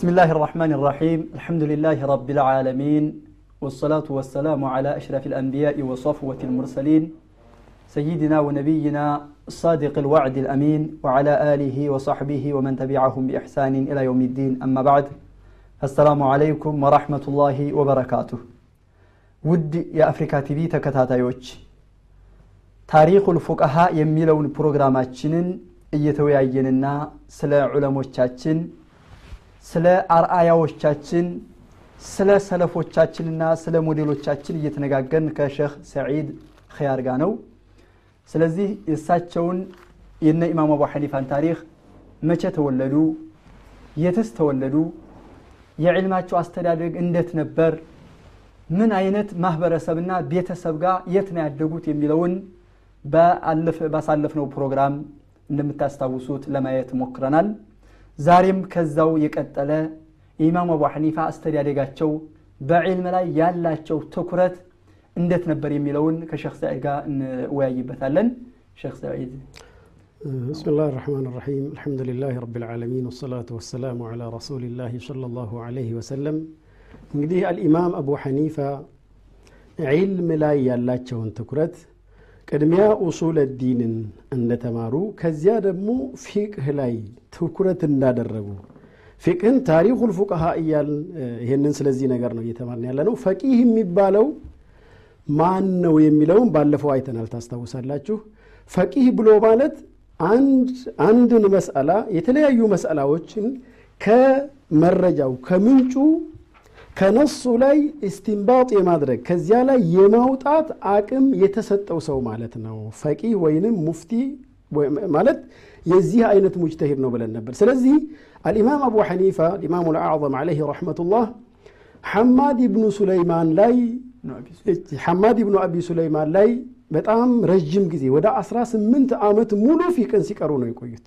بسم الله الرحمن الرحيم الحمد لله رب العالمين والصلاة والسلام على أشرف الأنبياء وصفوة المرسلين سيدنا ونبينا الصادق الوعد الأمين وعلى آله وصحبه ومن تبعهم بإحسان إلى يوم الدين أما بعد السلام عليكم ورحمة الله وبركاته ود يا أفريكا تيفي تكتاتايوش ታሪኩ ልፉቀሃ የሚለውን ፕሮግራማችንን እየተወያየንና ስለ ዑለሞቻችን ስለ አርአያዎቻችን ስለ ሰለፎቻችንና ስለ ሞዴሎቻችን እየተነጋገርን ከሼክ ሰዒድ ኸያር ጋር ነው። ስለዚህ የእሳቸውን የነ ኢማም አቡ ሐኒፋን ታሪክ መቼ ተወለዱ? የትስ ተወለዱ? የዕልማቸው አስተዳደግ እንዴት ነበር? ምን አይነት ማህበረሰብና ቤተሰብ ጋር የት ነው ያደጉት የሚለውን ባሳለፍነው ፕሮግራም እንደምታስታውሱት ለማየት ሞክረናል ዛሬም ከዛው የቀጠለ የኢማሙ አቡ ሐኒፋ አስተዳደጋቸው በዕልም ላይ ያላቸው ትኩረት እንዴት ነበር የሚለውን ከሼክ ሰዒድ ጋር እንወያይበታለን ሼክ ሰዒድ بسم الله الرحمن الرحيم الحمد لله رب العالمين والصلاة والسلام على رسول الله صلى الله عليه وسلم እንግዲህ አልኢማም አቡ ሐኒፋ ዒልም ላይ ያላቸውን ትኩረት ቅድሚያ ኡሱለ ዲንን እንደተማሩ ከዚያ ደግሞ ፊቅህ ላይ ትኩረት እንዳደረጉ። ፊቅህን ታሪኩል ፉቀሃ እያል ይህንን ስለዚህ ነገር ነው እየተማርን ያለ ነው ፈቂህ የሚባለው ማን ነው የሚለውን ባለፈው አይተናል ታስታውሳላችሁ። ፈቂህ ብሎ ማለት አንድን መስአላ የተለያዩ መስአላዎችን ከመረጃው ከምንጩ ከነሱ ላይ እስቲንባጥ የማድረግ ከዚያ ላይ የማውጣት አቅም የተሰጠው ሰው ማለት ነው። ፈቂህ ወይንም ሙፍቲ ማለት የዚህ አይነት ሙጅተሂድ ነው ብለን ነበር። ስለዚህ አልኢማም አቡ ሐኒፋ ኢማሙ ልአዕظም ዓለይህ ረሕመቱላህ ሐማድ ብኑ ሱለይማን ላይ ሐማድ ብኑ አቢ ሱለይማን ላይ በጣም ረዥም ጊዜ ወደ 18 ዓመት ሙሉ ፊቅህን ሲቀሩ ነው የቆዩት።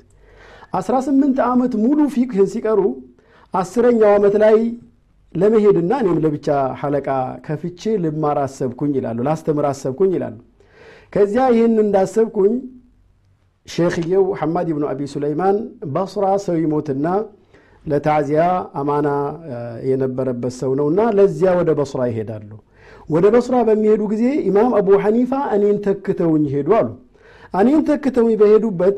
18 ዓመት ሙሉ ፊቅህን ሲቀሩ አስረኛው ዓመት ላይ ለመሄድና እኔም ለብቻ ሐለቃ ከፍቼ ልማር አሰብኩኝ ይላሉ ላስተምር አሰብኩኝ ይላሉ። ከዚያ ይህን እንዳሰብኩኝ ሼክየው ሐማድ ብኑ አቢ ሱለይማን በስራ ሰው ይሞትና ለታዕዚያ አማና የነበረበት ሰው ነውና ለዚያ ወደ በስራ ይሄዳሉ። ወደ በስራ በሚሄዱ ጊዜ ኢማም አቡ ሐኒፋ እኔን ተክተውኝ ሄዱ አሉ። እኔን ተክተውኝ በሄዱበት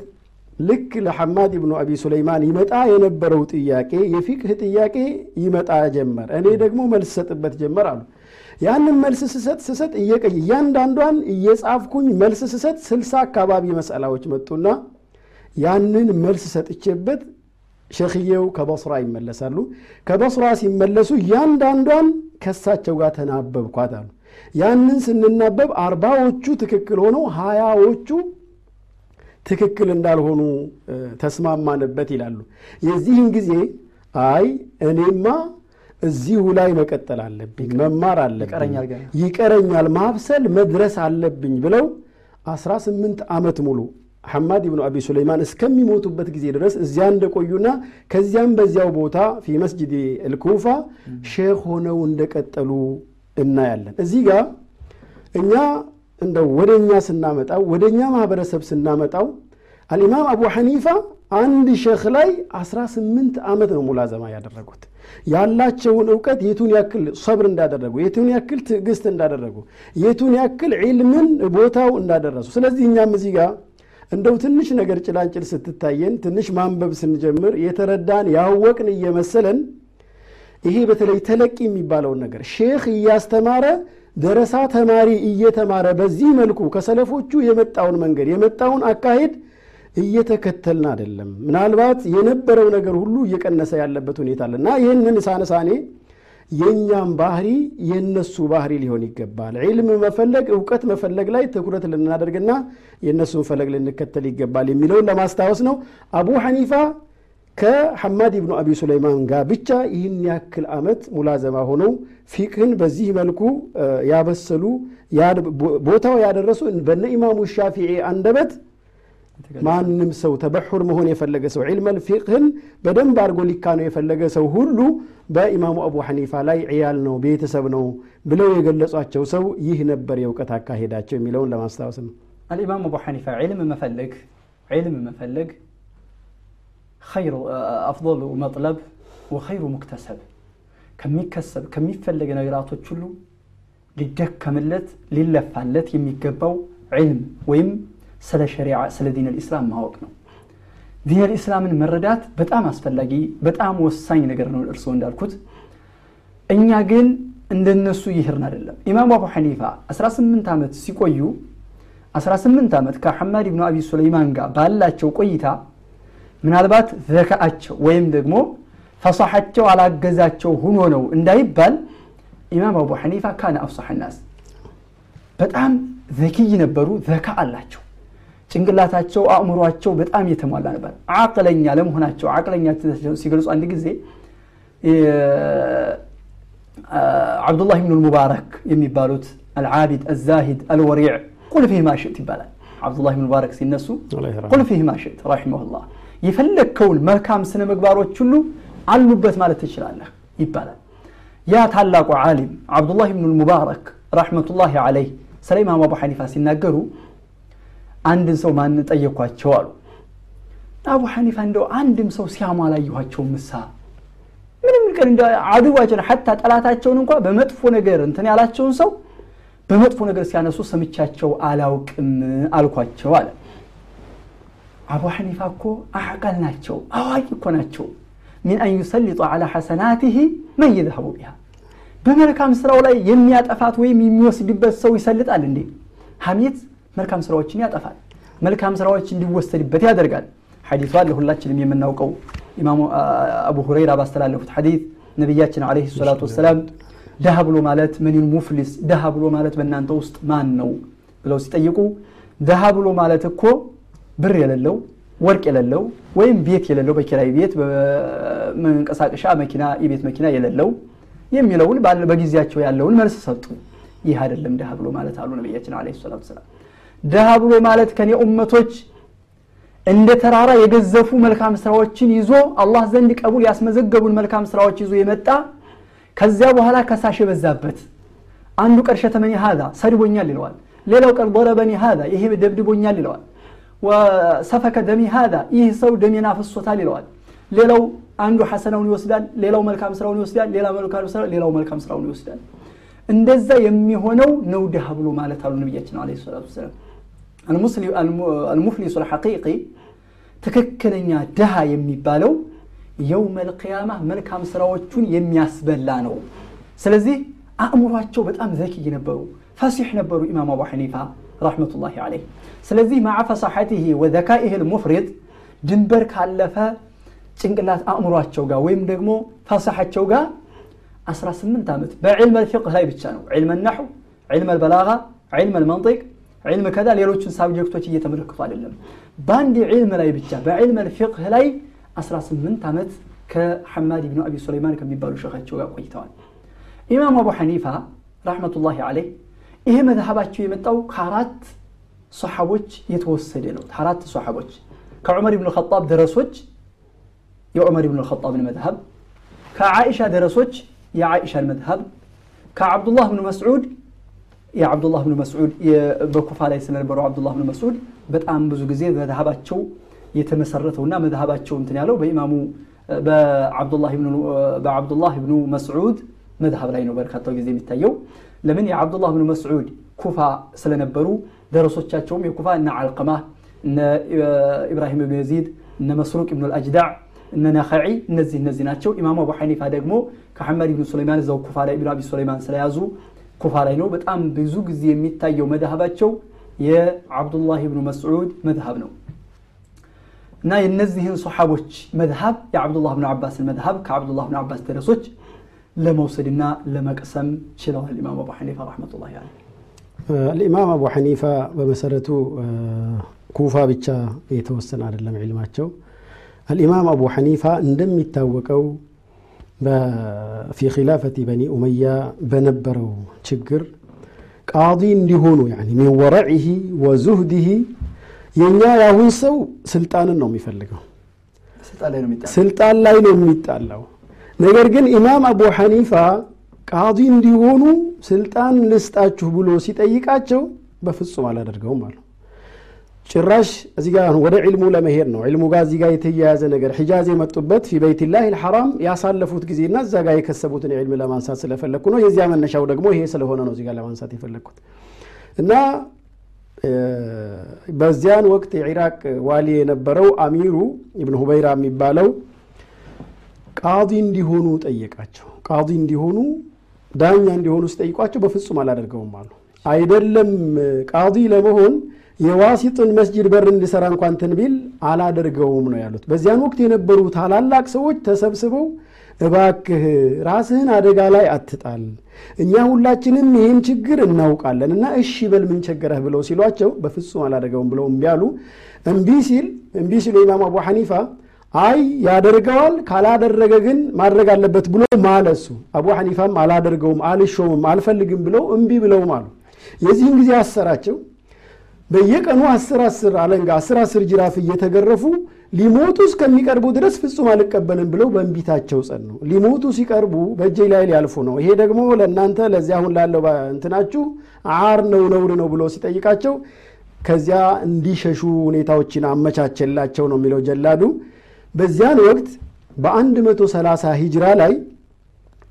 ልክ ለሐማድ ብኑ አቢ ሱለይማን ይመጣ የነበረው ጥያቄ የፊቅህ ጥያቄ ይመጣ ጀመር። እኔ ደግሞ መልስ ሰጥበት ጀመር አሉ። ያንን መልስ ስሰጥ ስሰጥ እየቀይ እያንዳንዷን እየጻፍኩኝ መልስ ስሰጥ ስልሳ አካባቢ መሰላዎች መጡና ያንን መልስ ሰጥቼበት ሸክየው ከበስራ ይመለሳሉ። ከበስራ ሲመለሱ እያንዳንዷን ከሳቸው ጋር ተናበብኳት አሉ። ያንን ስንናበብ አርባዎቹ ትክክል ሆነው ሀያዎቹ ትክክል እንዳልሆኑ ተስማማንበት ይላሉ። የዚህን ጊዜ አይ እኔማ እዚሁ ላይ መቀጠል አለብኝ መማር አለብኝ ይቀረኛል ማብሰል መድረስ አለብኝ ብለው 18 ዓመት ሙሉ ሐማድ ብኑ አቢ ሱለይማን እስከሚሞቱበት ጊዜ ድረስ እዚያ እንደቆዩና ከዚያም በዚያው ቦታ ፊ መስጅድ ልኩፋ ሼክ ሆነው እንደቀጠሉ እናያለን። እዚህ ጋር እኛ እንደው ወደ እኛ ስናመጣው ወደ እኛ ማህበረሰብ ስናመጣው አልኢማም አቡ ሐኒፋ አንድ ሼክ ላይ 18 ዓመት ነው ሙላዘማ ያደረጉት። ያላቸውን እውቀት የቱን ያክል ሰብር እንዳደረጉ የቱን ያክል ትዕግስት እንዳደረጉ የቱን ያክል ዒልምን ቦታው እንዳደረሱ። ስለዚህ እኛም እዚህ ጋር እንደው ትንሽ ነገር ጭላንጭል ስትታየን ትንሽ ማንበብ ስንጀምር የተረዳን ያወቅን እየመሰለን ይሄ በተለይ ተለቂ የሚባለውን ነገር ሼክ እያስተማረ ደረሳ ተማሪ እየተማረ በዚህ መልኩ ከሰለፎቹ የመጣውን መንገድ የመጣውን አካሄድ እየተከተልን አይደለም። ምናልባት የነበረው ነገር ሁሉ እየቀነሰ ያለበት ሁኔታ አለ እና ይህንን ሳነሳኔ የእኛም ባህሪ የእነሱ ባህሪ ሊሆን ይገባል። ዒልም መፈለግ እውቀት መፈለግ ላይ ትኩረት ልናደርግና የእነሱን ፈለግ ልንከተል ይገባል የሚለውን ለማስታወስ ነው። አቡ ሐኒፋ ከሐማድ ብኑ አቢ ሱለይማን ጋር ብቻ ይህን ያክል ዓመት ሙላዘማ ሆነው ፊቅህን በዚህ መልኩ ያበሰሉ ቦታው ያደረሱ በነ ኢማሙ ሻፊዒ አንደበት ማንም ሰው ተበሑር መሆን የፈለገ ሰው ዒልመል ፊቅህን በደንብ አድርጎ ሊካ ነው የፈለገ ሰው ሁሉ በኢማሙ አቡ ሐኒፋ ላይ ዕያል ነው ቤተሰብ ነው ብለው የገለጿቸው ሰው ይህ ነበር የእውቀት አካሄዳቸው የሚለውን ለማስታወስ ነው። አልኢማም አቡ ሐኒፋ ዒልም መፈለግ ዒልም መፈለግ ኸይሩ አፍሉ መጥለብ ወኸይሩ ሙክተሰብ። ከሚከሰብ ከሚፈለገ ነገራቶች ሁሉ ሊደከምለት ሊለፋለት የሚገባው ዒልም ወይም ስለ ሸሪዓ ስለ ዲን ልእስላም ማወቅ ነው። ዲን ልእስላምን መረዳት በጣም አስፈላጊ በጣም ወሳኝ ነገር ነው። እርስዎ እንዳልኩት እኛ ግን እንደነሱ ይህርን አይደለም። ኢማም አቡ ሐኒፋ 18 ዓመት ሲቆዩ 18 ዓመት ከሐማድ ብኑ አቢ ሱለይማን ጋር ባላቸው ቆይታ ምናልባት ዘካአቸው ወይም ደግሞ ፈሳሐቸው አላገዛቸው ሁኖ ነው እንዳይባል ኢማም አቡ ሐኒፋ ካነ አፍሳሐ ናስ በጣም ዘኪይ ነበሩ ዘካ አላቸው ጭንቅላታቸው አእምሯቸው በጣም የተሟላ ነበር አቅለኛ ለመሆናቸው አቅለኛ ሲገልጹ አንድ ጊዜ አብዱላህ ብኑ ልሙባረክ የሚባሉት አልዓቢድ አዛሂድ አልወሪዕ ቁል ፊህ ማሽት ይባላል አብዱላህ ብኑ ሙባረክ ሲነሱ ቁል ፊህ ማሽት ረሒመሁላህ የፈለግከውን መልካም ስነ ምግባሮች ሁሉ አሉበት ማለት ትችላለህ ይባላል። ያ ታላቁ ዓሊም አብዱላህ ብኑ ልሙባረክ ረሕመቱላህ ዓለይህ ስለ ኢማም አቡ ሐኒፋ ሲናገሩ አንድን ሰው ማን ጠየኳቸው አሉ። አቡ ሐኒፋ እንደው አንድም ሰው አላየኋቸውም ምሳ ምንም ቀን እንደ አድዋቸውን ሐታ ጠላታቸውን እንኳ በመጥፎ ነገር እንትን ያላቸውን ሰው በመጥፎ ነገር ሲያነሱ ሰምቻቸው አላውቅም አልኳቸው አለ አቡ ሐኒፋ እኮ አዕቀል ናቸው አዋቂ እኮ ናቸው ሚን አን ዩሰሊጡ ዓላ ሐሰናትህ መን የዝሀቡ ቢሃ በመልካም ስራው ላይ የሚያጠፋት ወይም የሚወስድበት ሰው ይሰልጣል እንዴ ሐሜት መልካም ስራዎችን ያጠፋል መልካም ስራዎች እንዲወሰድበት ያደርጋል ሐዲሱ አለ ሁላችንም የምናውቀው ኢማሙ አቡ ሁረይራ ባስተላለፉት ሐዲት ነቢያችን አለይሂ ሰላቱ ወሰላም ደሃ ብሎ ማለት መኒን ሙፍሊስ ደሃ ብሎ ማለት በእናንተ ውስጥ ማን ነው ብለው ሲጠይቁ ደሃ ብሎ ማለት እኮ ብር የሌለው ወርቅ የሌለው ወይም ቤት የሌለው በኪራይ ቤት በመንቀሳቀሻ መኪና የቤት መኪና የሌለው የሚለውን በጊዜያቸው ያለውን መልስ ሰጡ። ይህ አይደለም ድሃ ብሎ ማለት አሉ ነቢያችን عليه الصلاة والسلام ድሃ ብሎ ማለት ከኔ ኡመቶች እንደ ተራራ የገዘፉ መልካም ስራዎችን ይዞ አላህ ዘንድ قبول ያስመዘገቡን መልካም ስራዎች ይዞ የመጣ ከዚያ በኋላ ከሳሽ የበዛበት አንዱ قد شتمني هذا ሰድቦኛል ይለዋል። ሌላው قد ضربني هذا ይሄ ደብድቦኛል ይለዋል وسفك دمي هذا ይህ ሰው ደሜን አፍሶታል ይለዋል ሌላው አንዱ ሐሰናውን ይወስዳል ሌላው መልካም ስራውን ይወስዳል ሌላው መልካም ስራውን ይወስዳል እንደዛ የሚሆነው ነው ድሃ ብሎ ማለት አሉ ነቢያችን አለ ሰላቱ ወሰላም አልሙፍሊሱ ልሐቂቂ ትክክለኛ ድሃ የሚባለው የውመ ልቅያማ መልካም ስራዎቹን የሚያስበላ ነው ስለዚህ አእምሯቸው በጣም ዘኪይ ነበሩ ፈሲሕ ነበሩ ኢማም አቡ ሐኒፋ ረሕመቱላሂ ዓለይህ ስለዚህ ማዓ ፈሳሐቲህ ወዘካኢህ ልሙፍሪጥ ድንበር ካለፈ ጭንቅላት አእምሯቸው ጋር ወይም ደግሞ ፈሳሐቸው ጋር 18 ዓመት በዕልም ልፊቅህ ላይ ብቻ ነው ዕልም ናሑ ዕልም ልበላጋ ዕልም ልመንጢቅ ዕልም ከዛ ሌሎችን ሳብጀክቶች እየተመለከቱ አይደለም በአንድ ዕልም ላይ ብቻ በዕልም ልፊቅህ ላይ 18 ዓመት ከሐማድ ብኑ አቢ ሱለይማን ከሚባሉ ሸኻቸው ጋር ቆይተዋል ኢማም አቡ ሐኒፋ ረሕመቱላሂ ዓለይህ ይሄ መዝሀባቸው የመጣው ከአራት ሰሓቦች የተወሰደ ነው አራት ሰሓቦች ከዑመር ብን ኸጣብ ደረሶች የዑመር ብን ኸጣብን መዝሀብ ከዓኢሻ ደረሶች የዓኢሻን መዝሀብ ከዓብዱላህ ብኑ መስዑድ የዓብዱላህ ብኑ መስዑድ በኩፋ ላይ ስለነበሩ ዓብዱላህ ብኑ መስዑድ በጣም ብዙ ጊዜ መዝሀባቸው የተመሰረተውና መዝሀባቸው እንትን ያለው በኢማሙ በዓብዱላህ ብኑ መስዑድ መዝሀብ ላይ ነው በርካታው ጊዜ የሚታየው ለምን የዓብዱላህ ብኑ መስዑድ ኩፋ ስለነበሩ ደረሶቻቸውም የኩፋ እነ አልቀማ እነ ኢብራሂም ብኑ የዚድ እነ መስሩቅ ብኑ ልአጅዳዕ እነ ነኸዒ እነዚህ እነዚህ ናቸው። ኢማሙ አቡ ሐኒፋ ደግሞ ከሐመድ ብኑ ሱለይማን እዛው ኩፋ ላይ ብኑ አቢ ሱለይማን ስለያዙ ኩፋ ላይ ነው። በጣም ብዙ ጊዜ የሚታየው መድሀባቸው የዓብዱላህ ብኑ መስዑድ መድሀብ ነው። እና የእነዚህን ሰሓቦች መድሀብ የዓብዱላህ ብኑ አባስን መድሀብ ከዓብዱላህ ብኑ አባስ ደረሶች ለመውሰድና ለመቅሰም ችለዋል ኢማም አቡ ሐኒፋ ረሕመቱላሂ ዐለይህ። ልኢማም አቡ ሐኒፋ በመሰረቱ ኩፋ ብቻ የተወሰነ አይደለም ዕልማቸው። አልኢማም አቡ ሐኒፋ እንደሚታወቀው ፊ ኺላፈቲ በኒ ኡመያ በነበረው ችግር ቃዲ እንዲሆኑ ሚን ወረዒሂ ወዙህዲሂ የእኛ ያሁን ሰው ስልጣንን ነው የሚፈልገው፣ ስልጣን ላይ ነው የሚጣላው ነገር ግን ኢማም አቡ ሐኒፋ ቃዲ እንዲሆኑ ስልጣን ልስጣችሁ ብሎ ሲጠይቃቸው በፍጹም አላደርገውም አሉ ጭራሽ እዚህ ጋር ወደ ዒልሙ ለመሄድ ነው። ዒልሙ ጋር እዚህ ጋር የተያያዘ ነገር ሒጃዝ የመጡበት ፊ በይትላህ ልሐራም ያሳለፉት ጊዜና እዛ ጋር የከሰቡትን ዒልም ለማንሳት ስለፈለግኩ ነው። የዚያ መነሻው ደግሞ ይሄ ስለሆነ ነው ጋር ለማንሳት የፈለግኩት እና በዚያን ወቅት የኢራቅ ዋሊ የነበረው አሚሩ ኢብን ሁበይራ የሚባለው ቃዲ እንዲሆኑ ጠየቃቸው። ቃዲ እንዲሆኑ ዳኛ እንዲሆኑ ሲጠይቋቸው በፍጹም አላደርገውም አሉ። አይደለም ቃዲ ለመሆን የዋሲጥን መስጂድ በር እንዲሰራ እንኳን ትንቢል አላደርገውም ነው ያሉት። በዚያን ወቅት የነበሩ ታላላቅ ሰዎች ተሰብስበው እባክህ ራስህን አደጋ ላይ አትጣል፣ እኛ ሁላችንም ይህን ችግር እናውቃለን እና እሺ በል ምን ቸገረህ ብለው ሲሏቸው በፍጹም አላደርገውም ብለው እምቢ አሉ። እምቢ ሲል እምቢ ሲሉ ኢማም አቡ ሐኒፋ አይ ያደርገዋል ካላደረገ ግን ማድረግ አለበት ብሎ ማለሱ አቡ ሐኒፋም አላደርገውም፣ አልሾምም፣ አልፈልግም ብለው እምቢ ብለውም አሉ። የዚህን ጊዜ አሰራቸው። በየቀኑ አስር አስር አለንጋ አስር አስር ጅራፍ እየተገረፉ ሊሞቱ እስከሚቀርቡ ድረስ ፍጹም አልቀበልም ብለው በእንቢታቸው ጸኑ። ሊሞቱ ሲቀርቡ በእጄ ላይ ሊያልፉ ነው፣ ይሄ ደግሞ ለእናንተ ለዚያ አሁን ላለው እንትናችሁ አር ነው ነውር ነው ብሎ ሲጠይቃቸው ከዚያ እንዲሸሹ ሁኔታዎችን አመቻቸላቸው ነው የሚለው ጀላዱ። በዚያን ወቅት በ130 ሂጅራ ላይ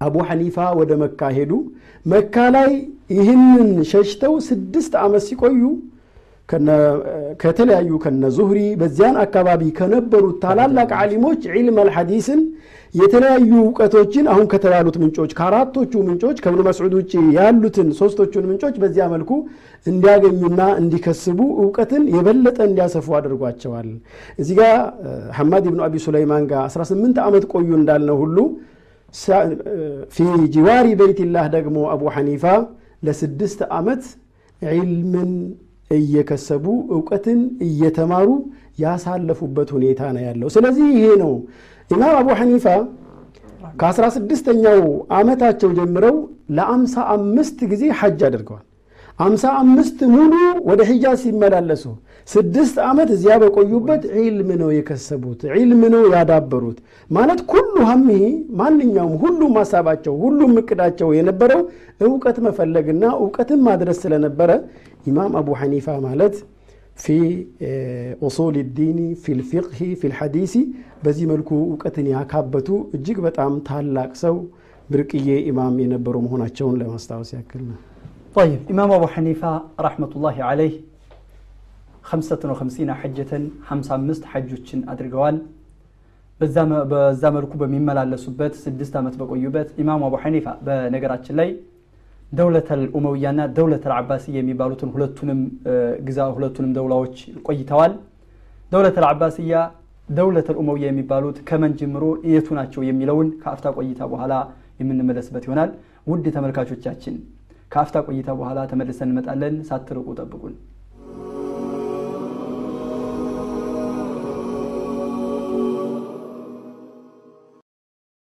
አቡ ሐኒፋ ወደ መካ ሄዱ። መካ ላይ ይህንን ሸሽተው ስድስት ዓመት ሲቆዩ ከተለያዩ ከነ ዙህሪ በዚያን አካባቢ ከነበሩት ታላላቅ ዓሊሞች ዒልም አልሐዲስን የተለያዩ እውቀቶችን አሁን ከተባሉት ምንጮች ከአራቶቹ ምንጮች ከብኑ መስዑድ ውጭ ያሉትን ሶስቶቹን ምንጮች በዚያ መልኩ እንዲያገኙና እንዲከስቡ እውቀትን የበለጠ እንዲያሰፉ አድርጓቸዋል። እዚህ ጋር ሐማድ ብኑ አቢ ሱለይማን ጋር 18 ዓመት ቆዩ እንዳልነው ሁሉ ፊ ጂዋሪ በይትላህ ደግሞ አቡ ሐኒፋ ለስድስት ዓመት ዒልምን እየከሰቡ እውቀትን እየተማሩ ያሳለፉበት ሁኔታ ነው ያለው። ስለዚህ ይሄ ነው ኢማም አቡ ሐኒፋ ከአስራ ስድስተኛው ዓመታቸው ጀምረው ለአምሳ አምስት ጊዜ ሐጅ አድርገዋል። አምሳ አምስት ሙሉ ወደ ሒጃዝ ሲመላለሱ ስድስት ዓመት እዚያ በቆዩበት ዒልም ነው የከሰቡት፣ ዒልም ነው ያዳበሩት። ማለት ኩሉ ሀሚሂ ማንኛውም ሁሉም ሀሳባቸው ሁሉም እቅዳቸው የነበረው እውቀት መፈለግና እውቀትን ማድረስ ስለነበረ ኢማም አቡ ሐኒፋ ማለት في آه، أصول الدين في الفقه في الحديث. بزي ملكو وكتني عكابتو جيك بتعم تهلاك سو بركية إمام ينبرو مهنا تشون لما استعوسي أكلنا طيب إمام أبو حنيفة رحمة الله عليه خمسة وخمسين حجة خمسة مست حجة أدرقوال بزام بزام ركوب من ملا لسبت سدستة متبقو يبت إمام أبو حنيفة بنقرات لي ደውለተል ኡመውያና ደውለተል አባስያ የሚባሉትን ሁለቱንም ግዛ ሁለቱንም ደውላዎች ቆይተዋል። ደውለተል አባስያ ደውለተል ኡመውያ የሚባሉት ከመን ጀምሮ የቱ ናቸው የሚለውን ከአፍታ ቆይታ በኋላ የምንመለስበት ይሆናል። ውድ ተመልካቾቻችን ከአፍታ ቆይታ በኋላ ተመልሰን እንመጣለን። ሳትርቁ ጠብቁን